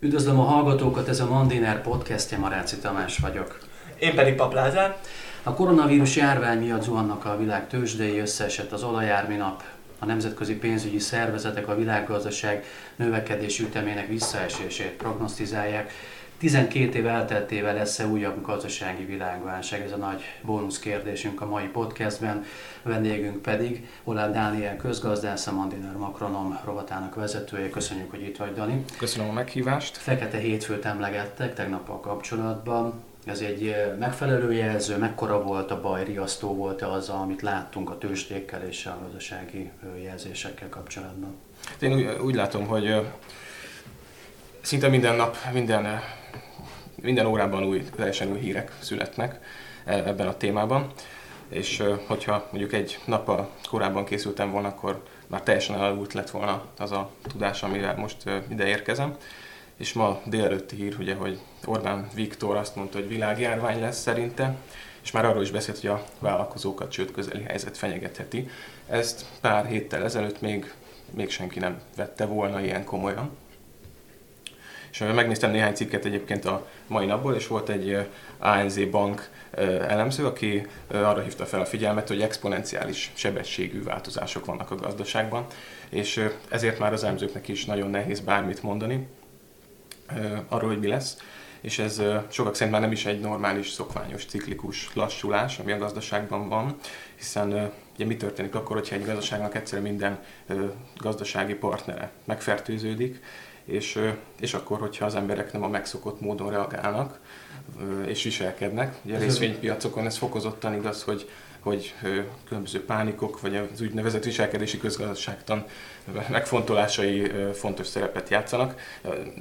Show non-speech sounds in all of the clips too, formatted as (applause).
Üdvözlöm a hallgatókat, ez a Mandiner podcastja, Maráci Tamás vagyok. Én pedig Paplázár. A koronavírus járvány miatt zuhannak a világ tőzsdei, összeesett az olajár minap, a nemzetközi pénzügyi szervezetek a világgazdaság növekedési ütemének visszaesését prognosztizálják. 12 év elteltével lesz-e újabb gazdasági világválság? Ez a nagy bónusz kérdésünk a mai podcastben. Vendégünk pedig Olá Dániel közgazdász, a Mandiner Makronom rovatának vezetője. Köszönjük, hogy itt vagy, Dani. Köszönöm a meghívást. Fekete hétfőt emlegettek tegnap a kapcsolatban. Ez egy megfelelő jelző, mekkora volt a baj, riasztó volt-e az, amit láttunk a tőzsdékkel és a gazdasági jelzésekkel kapcsolatban? Én úgy, úgy látom, hogy szinte minden nap, minden, minden órában új, teljesen új hírek születnek e, ebben a témában, és hogyha mondjuk egy nappal korábban készültem volna, akkor már teljesen elavult lett volna az a tudás, amivel most ide érkezem. És ma délelőtti hír, ugye, hogy Orbán Viktor azt mondta, hogy világjárvány lesz szerinte, és már arról is beszélt, hogy a vállalkozókat csőd közeli helyzet fenyegetheti. Ezt pár héttel ezelőtt még, még senki nem vette volna ilyen komolyan. És megnéztem néhány cikket egyébként a mai napból, és volt egy ANZ bank elemző, aki arra hívta fel a figyelmet, hogy exponenciális sebességű változások vannak a gazdaságban, és ezért már az elemzőknek is nagyon nehéz bármit mondani arról, hogy mi lesz. És ez sokak szerint már nem is egy normális, szokványos, ciklikus lassulás, ami a gazdaságban van, hiszen ugye mi történik akkor, hogyha egy gazdaságnak egyszerűen minden gazdasági partnere megfertőződik, és, és akkor, hogyha az emberek nem a megszokott módon reagálnak, és viselkednek. Ugye a részvénypiacokon ez fokozottan igaz, hogy hogy különböző pánikok, vagy az úgynevezett viselkedési közgazdaságtan megfontolásai fontos szerepet játszanak,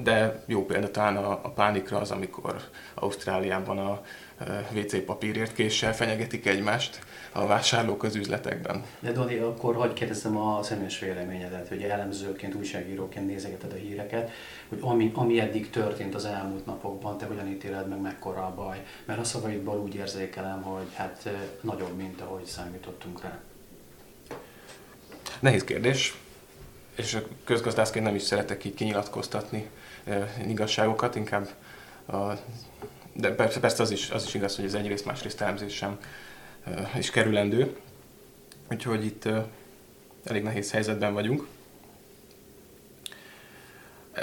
de jó példa talán a, a pánikra az, amikor Ausztráliában a WC papírért késsel fenyegetik egymást a vásárlók az üzletekben. De Doni, akkor hogy kérdezem a személyes véleményedet, hogy elemzőként, újságíróként nézegeted a híreket, hogy ami, ami eddig történt az elmúlt napokban, te hogyan ítéled meg, mekkora a baj? Mert a szavaidból úgy érzékelem, hogy hát nagyobb, mint ahogy számítottunk rá. Nehéz kérdés, és közgazdászként nem is szeretek így kinyilatkoztatni igazságokat, inkább a, de persze, persze az, is, az is igaz, hogy ez egyrészt másrészt elemzés sem is kerülendő. Úgyhogy itt elég nehéz helyzetben vagyunk.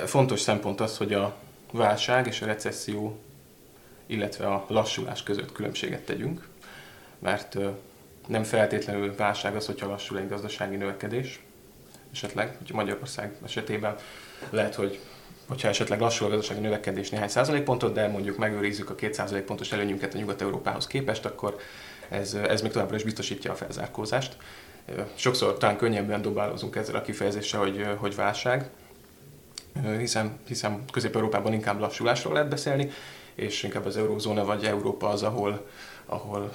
Fontos szempont az, hogy a válság és a recesszió, illetve a lassulás között különbséget tegyünk, mert nem feltétlenül válság az, hogyha lassul egy gazdasági növekedés, esetleg, hogy Magyarország esetében lehet, hogy hogyha esetleg lassul a gazdasági növekedés néhány százalékpontot, de mondjuk megőrizzük a két százalékpontos előnyünket a Nyugat-Európához képest, akkor ez, ez még továbbra is biztosítja a felzárkózást. Sokszor talán könnyebben dobálozunk ezzel a kifejezéssel, hogy, hogy válság, hiszen, hiszen Közép-Európában inkább lassulásról lehet beszélni, és inkább az eurózóna vagy Európa az, ahol, ahol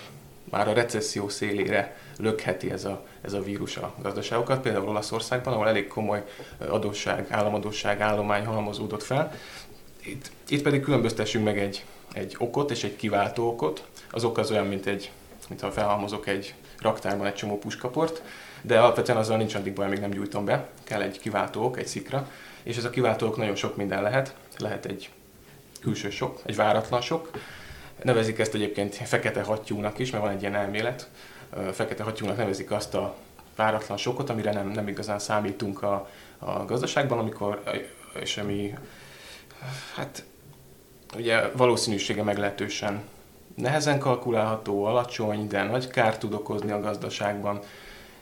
már a recesszió szélére lökheti ez a, ez a vírus a gazdaságokat, például Olaszországban, ahol elég komoly adósság, államadósság, állomány halmozódott fel. Itt, itt pedig különböztessünk meg egy, egy okot és egy kiváltó okot. Az ok az olyan, mint egy mintha felhalmozok egy raktárban egy csomó puskaport, de alapvetően azzal nincs addig baj, amíg nem gyújtom be. Kell egy kiváltók, egy szikra, és ez a kiváltók nagyon sok minden lehet. Lehet egy külső sok, egy váratlan sok. Nevezik ezt egyébként fekete hattyúnak is, mert van egy ilyen elmélet. Fekete hattyúnak nevezik azt a váratlan sokot, amire nem, nem igazán számítunk a, a gazdaságban, amikor, és ami hát ugye valószínűsége meglehetősen nehezen kalkulálható, alacsony, de nagy kárt tud okozni a gazdaságban,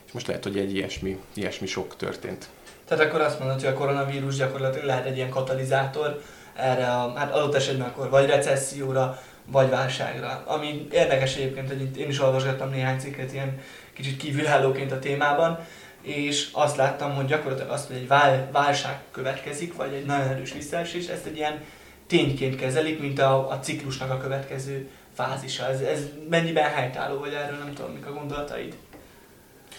és most lehet, hogy egy ilyesmi, ilyesmi sok történt. Tehát akkor azt mondod, hogy a koronavírus gyakorlatilag lehet egy ilyen katalizátor erre a, hát adott esetben akkor vagy recesszióra, vagy válságra. Ami érdekes egyébként, hogy itt én is olvasgattam néhány cikket ilyen kicsit kívülállóként a témában, és azt láttam, hogy gyakorlatilag azt, hogy egy vál, válság következik, vagy egy nagyon erős visszaesés, ezt egy ilyen tényként kezelik, mint a, a ciklusnak a következő fázisa. Ez, ez mennyiben helytálló, vagy erről nem tudom, mik a gondolataid?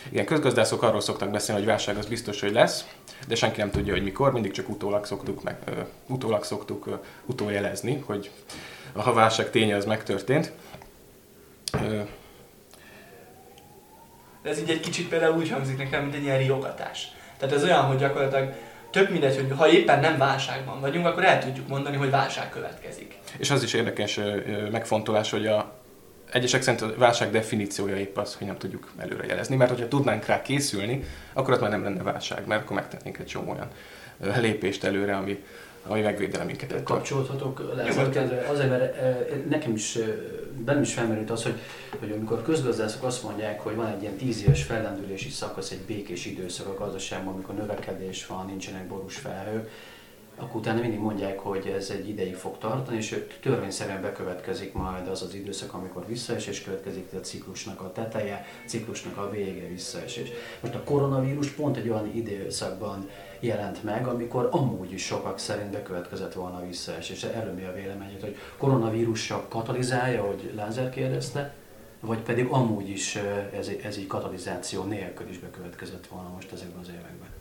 Igen, közgazdászok arról szoktak beszélni, hogy válság az biztos, hogy lesz, de senki nem tudja, hogy mikor, mindig csak utólag szoktuk, meg, uh, utólag szoktuk uh, utójelezni, hogy a válság ténye az megtörtént. Ez így egy kicsit például úgy hangzik nekem, mint egy ilyen riogatás. Tehát ez olyan, hogy gyakorlatilag tök mindegy, hogy ha éppen nem válságban vagyunk, akkor el tudjuk mondani, hogy válság következik. És az is érdekes megfontolás, hogy a egyesek szerint a válság definíciója épp az, hogy nem tudjuk előrejelezni, mert hogyha tudnánk rá készülni, akkor az már nem lenne válság, mert akkor megtennénk egy csomó olyan lépést előre, ami, ami megvédele minket. Kapcsolódhatok azért, mert nekem is, bennem is felmerült az, hogy, hogy amikor közgazdászok azt mondják, hogy van egy ilyen tíz éves fellendülési szakasz, egy békés időszak a gazdaságban, amikor növekedés van, nincsenek borús felhők, akkor utána mindig mondják, hogy ez egy ideig fog tartani, és törvényszerűen bekövetkezik majd az az időszak, amikor visszaesés következik, a ciklusnak a teteje, ciklusnak a vége, visszaesés. Most a koronavírus pont egy olyan időszakban jelent meg, amikor amúgy is sokak szerint bekövetkezett volna a visszaesés. Erről mi a véleményed, hogy koronavírus csak katalizálja, hogy Lázár kérdezte, vagy pedig amúgy is ez, ez egy katalizáció nélkül is bekövetkezett volna most ezekben az években?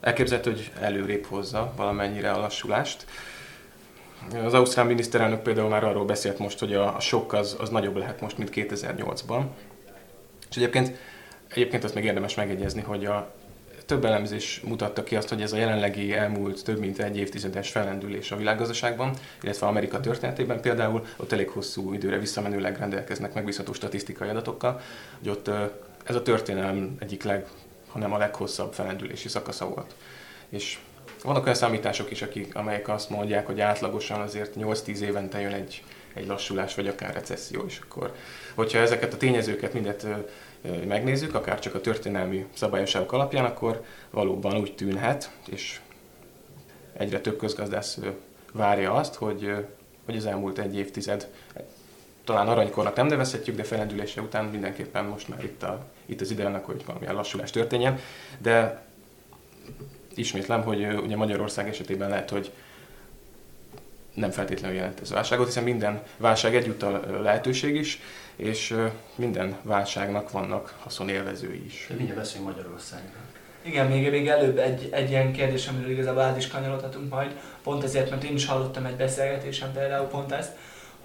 Elképzelhető, hogy előrébb hozza valamennyire a lassulást. Az ausztrál miniszterelnök például már arról beszélt most, hogy a, a sok az, az nagyobb lehet most, mint 2008-ban. És egyébként, egyébként azt még érdemes megegyezni, hogy a több elemzés mutatta ki azt, hogy ez a jelenlegi elmúlt több mint egy évtizedes fellendülés a világgazdaságban, illetve Amerika történetében például, ott elég hosszú időre visszamenőleg rendelkeznek megbízható statisztikai adatokkal, hogy ott ez a történelem egyik leg hanem a leghosszabb felendülési szakasza volt. És vannak olyan számítások is, akik, amelyek azt mondják, hogy átlagosan azért 8-10 évente jön egy, egy lassulás, vagy akár recesszió, és akkor, hogyha ezeket a tényezőket mindet megnézzük, akár csak a történelmi szabályosságok alapján, akkor valóban úgy tűnhet, és egyre több közgazdász várja azt, hogy, hogy az elmúlt egy évtized talán aranykornak nem nevezhetjük, de felendülése után mindenképpen most már itt, a, itt az ide annak, hogy valamilyen lassulás történjen. De ismétlem, hogy ugye Magyarország esetében lehet, hogy nem feltétlenül jelent ez válságot, hiszen minden válság egyúttal lehetőség is, és minden válságnak vannak haszonélvezői is. De mindjárt beszéljünk Magyarországról. Igen, még, még előbb egy, egy ilyen kérdés, amiről igazából át is kanyarodhatunk majd, pont ezért, mert én is hallottam egy beszélgetésen például pont ezt,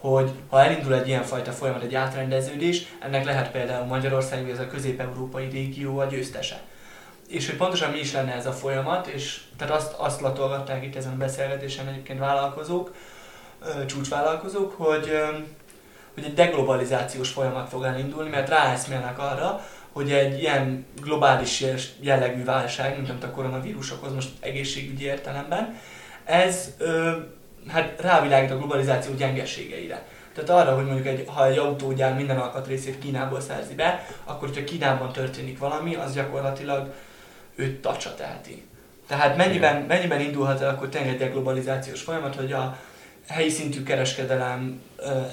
hogy ha elindul egy ilyen fajta folyamat, egy átrendeződés, ennek lehet például Magyarország, vagy ez a közép-európai régió a győztese. És hogy pontosan mi is lenne ez a folyamat, és tehát azt, azt latolgatták itt ezen a beszélgetésen egyébként vállalkozók, csúcsvállalkozók, hogy, hogy egy deglobalizációs folyamat fog elindulni, mert ráeszmélnek arra, hogy egy ilyen globális jellegű válság, mint amit a koronavírus okoz most egészségügyi értelemben, ez hát rávilágít a globalizáció gyengeségeire. Tehát arra, hogy mondjuk egy, ha egy autógyár minden alkatrészét Kínából szerzi be, akkor hogyha Kínában történik valami, az gyakorlatilag őt tacsa teheti. Tehát mennyiben, mennyiben indulhat el akkor tényleg egy globalizációs folyamat, hogy a helyi szintű kereskedelem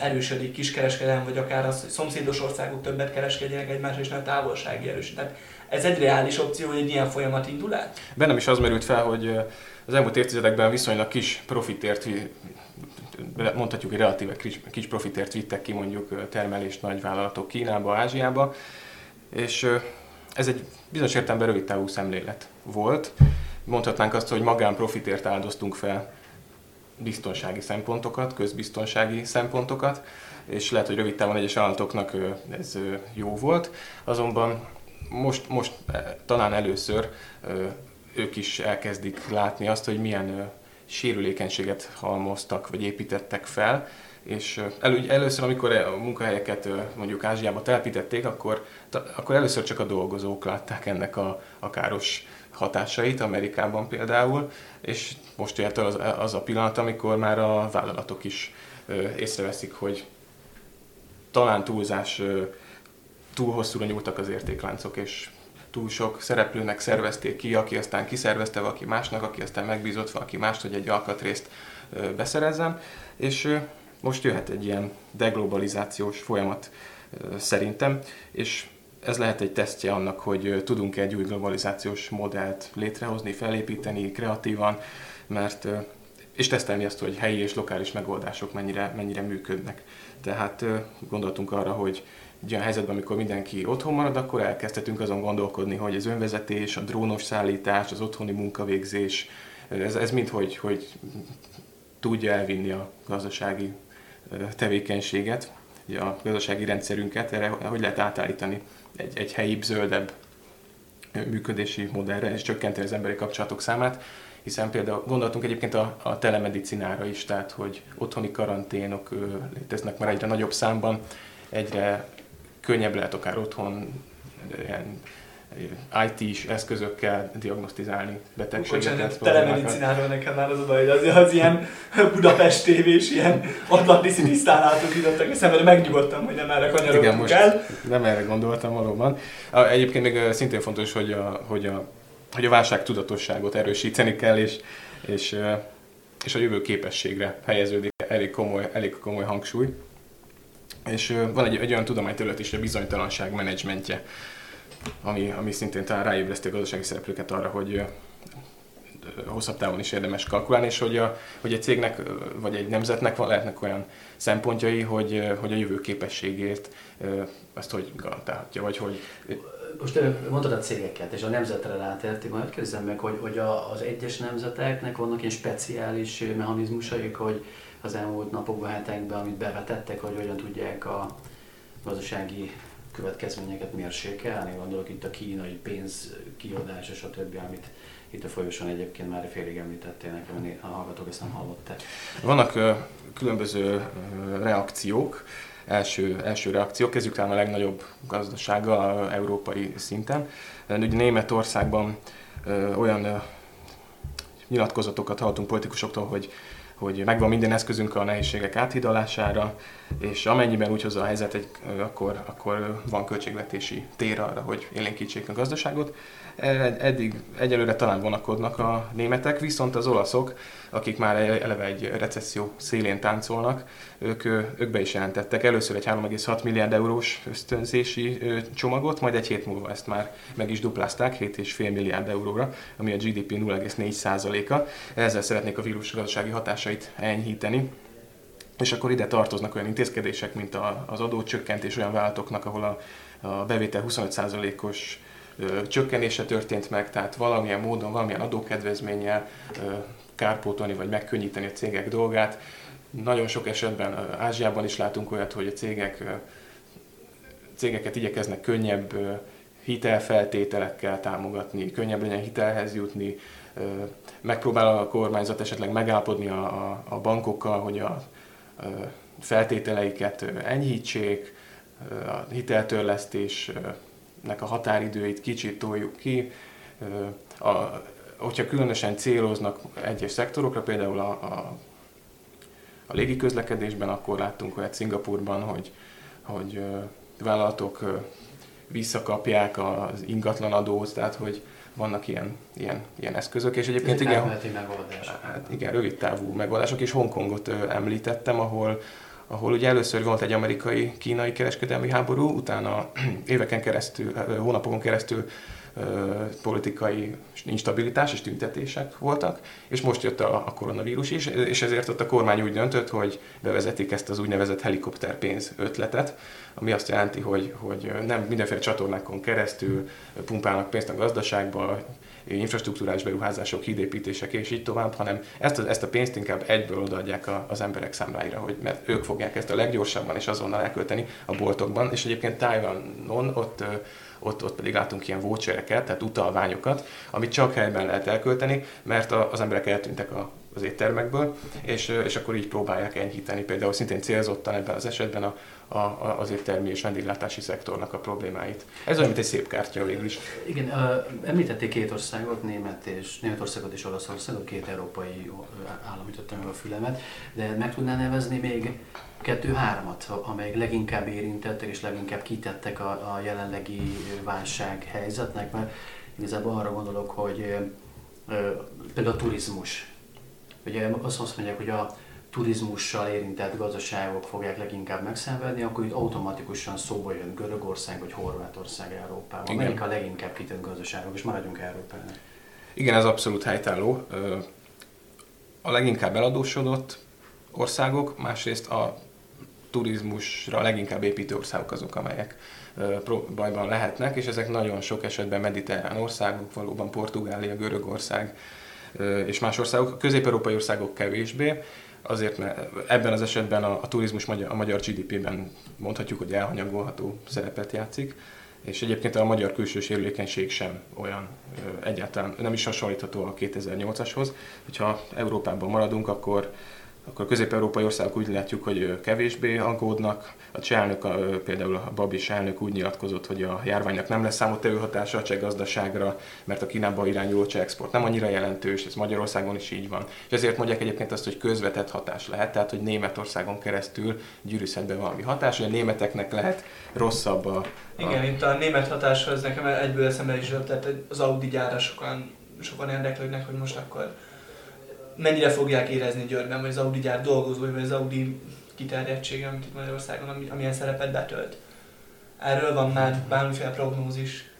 erősödik, kiskereskedelem, vagy akár az, hogy szomszédos országok többet kereskedjenek egymással, és nem távolsági erősödik. Tehát ez egy reális opció, hogy egy ilyen folyamat indul el? Bennem is az merült fel, hogy az elmúlt évtizedekben viszonylag kis profitért, mondhatjuk, hogy relatíve kis, profitért vittek ki mondjuk termelést nagy vállalatok Kínába, Ázsiába, és ez egy bizonyos értelemben rövid távú szemlélet volt. Mondhatnánk azt, hogy magán profitért áldoztunk fel biztonsági szempontokat, közbiztonsági szempontokat, és lehet, hogy rövid távon egyes vállalatoknak ez jó volt, azonban most, most talán először ők is elkezdik látni azt, hogy milyen sérülékenységet halmoztak, vagy építettek fel, és elő, először, amikor a munkahelyeket mondjuk Ázsiába telepítették, akkor, akkor először csak a dolgozók látták ennek a, a káros hatásait, Amerikában például, és most ért az, az a pillanat, amikor már a vállalatok is észreveszik, hogy talán túlzás, túl hosszúra nyúltak az értékláncok, és túl sok szereplőnek szervezték ki, aki aztán kiszervezte valaki másnak, aki aztán megbízott valaki mást, hogy egy alkatrészt beszerezzen, és most jöhet egy ilyen deglobalizációs folyamat szerintem, és ez lehet egy tesztje annak, hogy tudunk egy új globalizációs modellt létrehozni, felépíteni kreatívan, mert és tesztelni azt, hogy helyi és lokális megoldások mennyire, mennyire működnek. Tehát gondoltunk arra, hogy egy olyan helyzetben, amikor mindenki otthon marad, akkor elkezdhetünk azon gondolkodni, hogy az önvezetés, a drónos szállítás, az otthoni munkavégzés, ez, ez mind hogy, hogy tudja elvinni a gazdasági tevékenységet, a gazdasági rendszerünket, erre hogy lehet átállítani egy, egy helyi, zöldebb működési modellre, és csökkenteni az emberi kapcsolatok számát, hiszen például gondoltunk egyébként a, a telemedicinára is, tehát hogy otthoni karanténok léteznek már egyre nagyobb számban, egyre könnyebb lehet akár otthon ilyen IT-s eszközökkel diagnosztizálni betegségeket. Bocsánat, telemedicináról nekem már az a baj, hogy az, az ilyen Budapest TV és ilyen Atlantiszi tisztálatok jutottak eszembe, de megnyugodtam, hogy nem erre kanyarodtunk Igen, most el. nem erre gondoltam valóban. Egyébként még szintén fontos, hogy a, hogy a, hogy a válság tudatosságot erősíteni kell, és, és, és a jövő képességre helyeződik elég komoly, elég komoly hangsúly. És van egy, egy olyan tudományterület is, a bizonytalanság menedzsmentje ami, ami szintén talán ráébreszti a gazdasági szereplőket arra, hogy hosszabb távon is érdemes kalkulálni, és hogy, a, hogy egy cégnek vagy egy nemzetnek van, lehetnek olyan szempontjai, hogy, hogy a jövő képességét azt hogy garantálhatja, vagy hogy... Most mondtad a cégeket, és a nemzetre rátérti, majd kérdezem meg, hogy, hogy az egyes nemzeteknek vannak ilyen speciális mechanizmusaik, hogy az elmúlt napokban, hetekben, amit bevetettek, hogy hogyan tudják a gazdasági következményeket mérsékelni, gondolok itt a kínai pénz kiadás és a többi, amit itt a folyosón egyébként már félig említettél nekem, a hallgatók ezt nem hallották. Vannak különböző reakciók, első, első reakció, kezdjük talán a legnagyobb gazdasággal európai szinten. Ugye Németországban olyan nyilatkozatokat hallottunk politikusoktól, hogy hogy megvan minden eszközünk a nehézségek áthidalására, és amennyiben úgy hozza a helyzet, egy, akkor, akkor van költségvetési tér arra, hogy élénkítsék a gazdaságot. Eddig egyelőre talán vonakodnak a németek, viszont az olaszok, akik már eleve egy recesszió szélén táncolnak, ők, ők be is jelentettek először egy 3,6 milliárd eurós ösztönzési csomagot, majd egy hét múlva ezt már meg is duplázták 7,5 milliárd euróra, ami a GDP 0,4%-a. Ezzel szeretnék a vírus gazdasági hatásait enyhíteni. És akkor ide tartoznak olyan intézkedések, mint az adócsökkentés olyan vállalatoknak, ahol a, a bevétel 25%-os csökkenése történt meg, tehát valamilyen módon, valamilyen adókedvezménnyel kárpótolni vagy megkönnyíteni a cégek dolgát. Nagyon sok esetben Ázsiában is látunk olyat, hogy a cégek, cégeket igyekeznek könnyebb hitelfeltételekkel támogatni, könnyebb legyen hitelhez jutni, megpróbál a kormányzat esetleg megállapodni a, a, a bankokkal, hogy a, a feltételeiket enyhítsék, a hiteltörlesztés nek a határidőit kicsit toljuk ki. A, hogyha különösen céloznak egyes szektorokra, például a, a, a légiközlekedésben, akkor láttunk olyat Szingapurban, hogy, hogy vállalatok visszakapják az ingatlanadót, tehát hogy vannak ilyen, ilyen, ilyen eszközök, és egyébként igen, hát igen, rövid távú megoldások, és Hongkongot említettem, ahol ahol ugye először volt egy amerikai-kínai kereskedelmi háború, utána (clears throat) éveken keresztül, hónapokon keresztül politikai instabilitás és tüntetések voltak, és most jött a, a koronavírus is, és ezért ott a kormány úgy döntött, hogy bevezetik ezt az úgynevezett helikopterpénz ötletet, ami azt jelenti, hogy, hogy nem mindenféle csatornákon keresztül pumpálnak pénzt a gazdaságba, infrastruktúrális beruházások, hídépítések és így tovább, hanem ezt, a, ezt a pénzt inkább egyből odaadják a, az emberek számláira, hogy mert ők fogják ezt a leggyorsabban és azonnal elkölteni a boltokban, és egyébként Taiwanon ott ott, ott pedig látunk ilyen vouchereket, tehát utalványokat, amit csak helyben lehet elkölteni, mert az emberek eltűntek a, az éttermekből, és, és akkor így próbálják enyhíteni például szintén célzottan ebben az esetben a, a, az éttermi és vendéglátási szektornak a problémáit. Ez olyan, mint egy szép kártya végül is. Igen, uh, említették két országot, Német és, Németországot és Olaszországot, két európai állam ütötte meg a fülemet, de meg tudná nevezni még kettő-háromat, amelyek leginkább érintettek és leginkább kitettek a, a jelenlegi válság helyzetnek, mert igazából arra gondolok, hogy ö, például a turizmus. Ugye azt mondják, hogy a turizmussal érintett gazdaságok fogják leginkább megszenvedni, akkor itt automatikusan szóba jön Görögország vagy Horvátország Európában. Igen. Melyik a leginkább kitett gazdaságok, és maradjunk Európában. Igen, ez abszolút helytálló. A leginkább eladósodott országok, másrészt a turizmusra leginkább építő országok azok, amelyek bajban lehetnek, és ezek nagyon sok esetben mediterrán országok, valóban Portugália, Görögország és más országok, közép-európai országok kevésbé, azért, mert ebben az esetben a, a turizmus magyar, a magyar GDP-ben mondhatjuk, hogy elhanyagolható szerepet játszik, És egyébként a magyar külső sérülékenység sem olyan egyáltalán nem is hasonlítható a 2008-ashoz. Hogyha Európában maradunk, akkor akkor a közép-európai országok úgy látjuk, hogy kevésbé aggódnak. A cselnök, például a Babis elnök úgy nyilatkozott, hogy a járványnak nem lesz számottevő hatása a cseh gazdaságra, mert a Kínába irányuló cseh export nem annyira jelentős, ez Magyarországon is így van. És ezért mondják egyébként azt, hogy közvetett hatás lehet, tehát hogy Németországon keresztül gyűrűzhet be valami hatás, hogy a németeknek lehet rosszabb a, a... Igen, itt a német hatáshoz nekem egyből eszembe is jött, tehát az Audi gyára sokan, sokan érdeklődnek, hogy most akkor mennyire fogják érezni Győrben, vagy az Audi gyár dolgozói, vagy az Audi kiterjedtsége, amit itt Magyarországon, amilyen szerepet betölt. Erről van már bármiféle prognózis.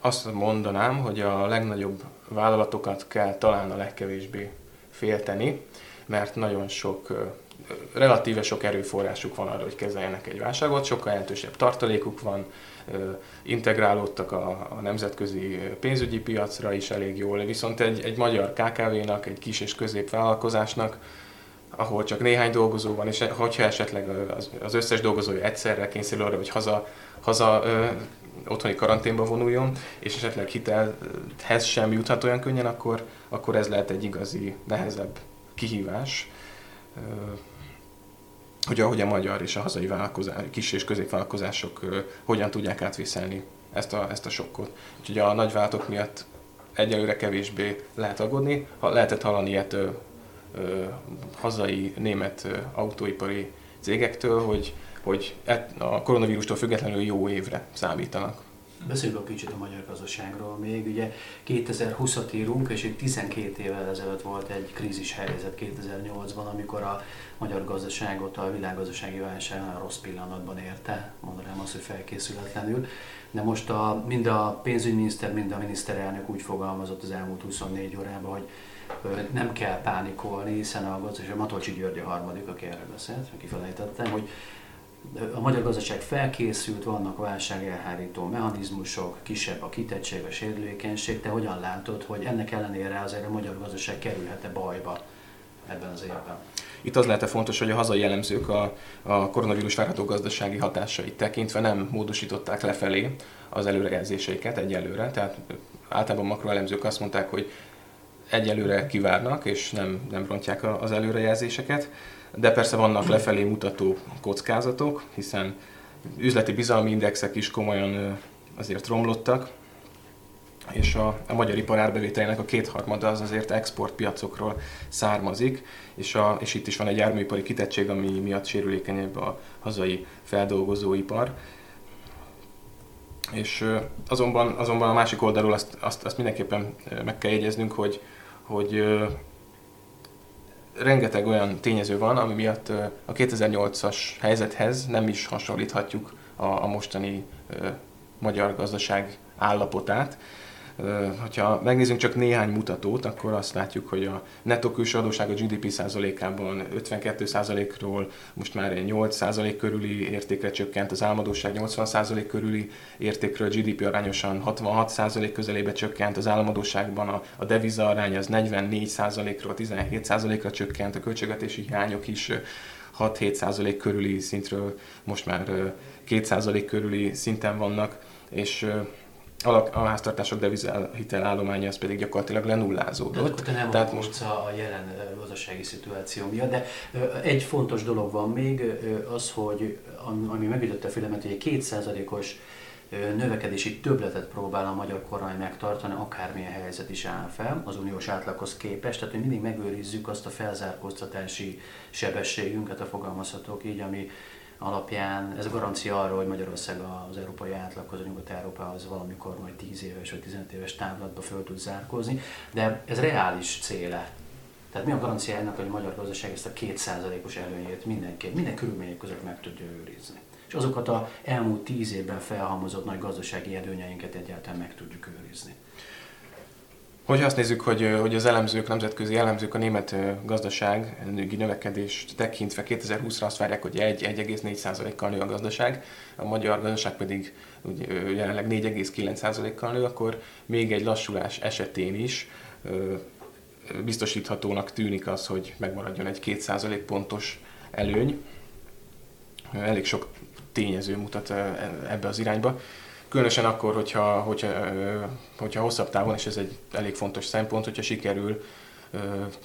Azt mondanám, hogy a legnagyobb vállalatokat kell talán a legkevésbé félteni, mert nagyon sok, relatíve sok erőforrásuk van arra, hogy kezeljenek egy válságot, sokkal jelentősebb tartalékuk van, integrálódtak a, a nemzetközi pénzügyi piacra is elég jól, viszont egy, egy magyar KKV-nak, egy kis és középvállalkozásnak, ahol csak néhány dolgozó van, és hogyha esetleg az, az összes dolgozója egyszerre kényszerül arra, hogy haza, haza ö, otthoni karanténba vonuljon, és esetleg hitelhez sem juthat olyan könnyen, akkor, akkor ez lehet egy igazi, nehezebb kihívás hogy ahogy a magyar és a hazai vállalkozás, kis és középvállalkozások hogyan tudják átviszelni ezt a, ezt a sokkot. Úgyhogy a nagyvállalatok miatt egyelőre kevésbé lehet aggódni. Ha lehetett hallani ilyet ö, ö, hazai német ö, autóipari cégektől, hogy, hogy a koronavírustól függetlenül jó évre számítanak. Beszéljünk a kicsit a magyar gazdaságról még. Ugye 2020-at írunk, és itt 12 évvel ezelőtt volt egy krízis helyzet 2008-ban, amikor a magyar gazdaságot a világgazdasági válság nagyon rossz pillanatban érte, mondanám azt, hogy felkészületlenül. De most a, mind a pénzügyminiszter, mind a miniszterelnök úgy fogalmazott az elmúlt 24 órában, hogy nem kell pánikolni, hiszen a gazdaság, Matolcsi György a harmadik, aki erről beszélt, kifelejtettem, hogy a magyar gazdaság felkészült, vannak válságelhárító mechanizmusok, kisebb a kitettség, a sérülékenység. Te hogyan látod, hogy ennek ellenére azért a magyar gazdaság kerülhet-e bajba ebben az évben? Itt az lehet -e fontos, hogy a hazai jellemzők a, a koronavírus várható gazdasági hatásait tekintve nem módosították lefelé az előrejelzéseiket egyelőre, tehát általában makroelemzők azt mondták, hogy egyelőre kivárnak, és nem, nem rontják az előrejelzéseket de persze vannak lefelé mutató kockázatok, hiszen üzleti bizalmi indexek is komolyan azért romlottak, és a, a magyar ipar árbevételének a kétharmada az azért exportpiacokról származik, és, a, és itt is van egy járműipari kitettség, ami miatt sérülékenyebb a hazai feldolgozóipar. És azonban, azonban a másik oldalról azt, azt, azt mindenképpen meg kell jegyeznünk, hogy, hogy rengeteg olyan tényező van, ami miatt a 2008-as helyzethez nem is hasonlíthatjuk a, a mostani magyar gazdaság állapotát. Ha megnézzünk csak néhány mutatót, akkor azt látjuk, hogy a nettó külső adóság a GDP százalékában 52 százalékról most már 8 százalék körüli értékre csökkent, az álmodóság 80 százalék körüli értékről, GDP arányosan 66 százalék közelébe csökkent, az államadóságban a, a deviza arány az 44 százalékról 17 százalékra csökkent, a költségvetési hiányok is 6-7 százalék körüli szintről most már 2 százalék körüli szinten vannak, és a háztartások devizahitel állománya az pedig gyakorlatilag lenullázódott. De nem Tehát most a jelen gazdasági szituáció miatt, de egy fontos dolog van még, az, hogy ami megütötte a filmet, hogy egy kétszázalékos növekedési többletet próbál a magyar kormány megtartani, akármilyen helyzet is áll fel az uniós átlaghoz képest, tehát hogy mindig megőrizzük azt a felzárkóztatási sebességünket, a fogalmazhatók így, ami alapján ez garancia arra, hogy Magyarország az európai átlaghoz, a Nyugat-Európához valamikor majd 10 éves vagy 15 éves távlatba föl tud zárkózni, de ez reális céle. Tehát mi a garancia ennek, hogy a magyar gazdaság ezt a kétszázalékos előnyét mindenképp, minden körülmények között meg tudja őrizni. És azokat a elmúlt tíz évben felhalmozott nagy gazdasági előnyeinket egyáltalán meg tudjuk őrizni. Hogyha azt nézzük, hogy, hogy az elemzők, nemzetközi elemzők a német gazdaság növekedést tekintve 2020-ra azt várják, hogy 1-1,4%-kal nő a gazdaság, a magyar gazdaság pedig ugye, jelenleg 4,9%-kal nő, akkor még egy lassulás esetén is biztosíthatónak tűnik az, hogy megmaradjon egy 2% pontos előny. Elég sok tényező mutat ebbe az irányba. Különösen akkor, hogyha, hogyha, hogyha hosszabb távon, és ez egy elég fontos szempont, hogyha sikerül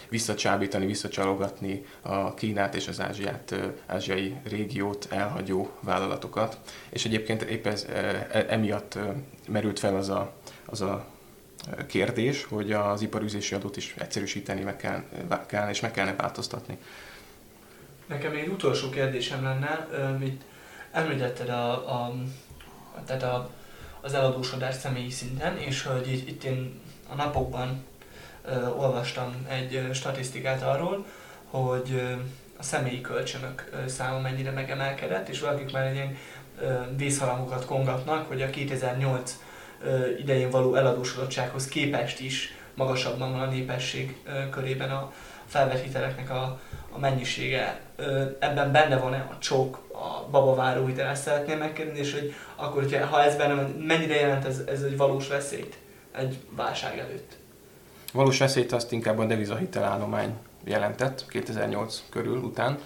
visszacsábítani, visszacsalogatni a Kínát és az Ázsiát, ázsiai régiót elhagyó vállalatokat. És egyébként épp ez, e, emiatt merült fel az a, az a kérdés, hogy az iparűzési adót is egyszerűsíteni meg kell, kell, és meg kellene változtatni. Nekem egy utolsó kérdésem lenne, amit említetted a, a, tehát a, az eladósodás személyi szinten, és hogy itt, itt én a napokban ö, olvastam egy statisztikát arról, hogy ö, a személyi kölcsönök ö, száma mennyire megemelkedett, és valakik már egy ilyen vészharangokat kongatnak, hogy a 2008 ö, idején való eladósodottsághoz képest is magasabban van a népesség körében a felvett hiteleknek a, a mennyisége. Ebben benne van-e a csok, a babaváró hitel, ezt szeretném megkérdezni, és hogy akkor, hogyha, ha ez benne mennyire jelent ez, ez egy valós veszélyt egy válság előtt? Valós veszélyt azt inkább a devizahitelállomány jelentett 2008 körül után.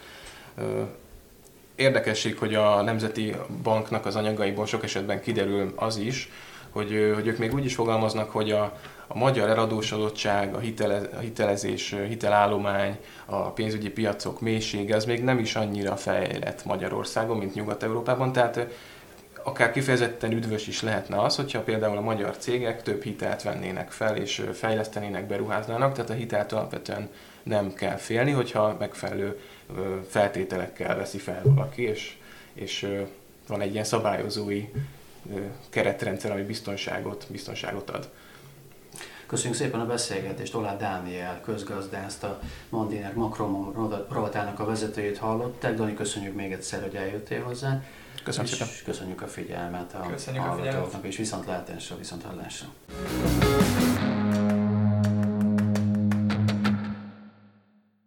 Érdekesség, hogy a Nemzeti Banknak az anyagaiból sok esetben kiderül az is, hogy, hogy ők még úgy is fogalmaznak, hogy a, a magyar eladósodottság, a, hitele, a hitelezés, hitelállomány, a pénzügyi piacok mélysége, az még nem is annyira fejlett Magyarországon, mint Nyugat-Európában, tehát akár kifejezetten üdvös is lehetne az, hogyha például a magyar cégek több hitelt vennének fel és fejlesztenének, beruháznának, tehát a hitelt alapvetően nem kell félni, hogyha megfelelő feltételekkel veszi fel valaki, és, és van egy ilyen szabályozói keretrendszer, ami biztonságot, biztonságot ad. Köszönjük szépen a beszélgetést, Olá Dániel közgazdászt, a Mandiner Makrom rovatának a vezetőjét hallották. Dani, köszönjük még egyszer, hogy eljöttél hozzá. Köszönjük szépen. köszönjük a figyelmet a köszönjük hallgatóknak, a figyelmet. és viszont látásra, viszont hallásra.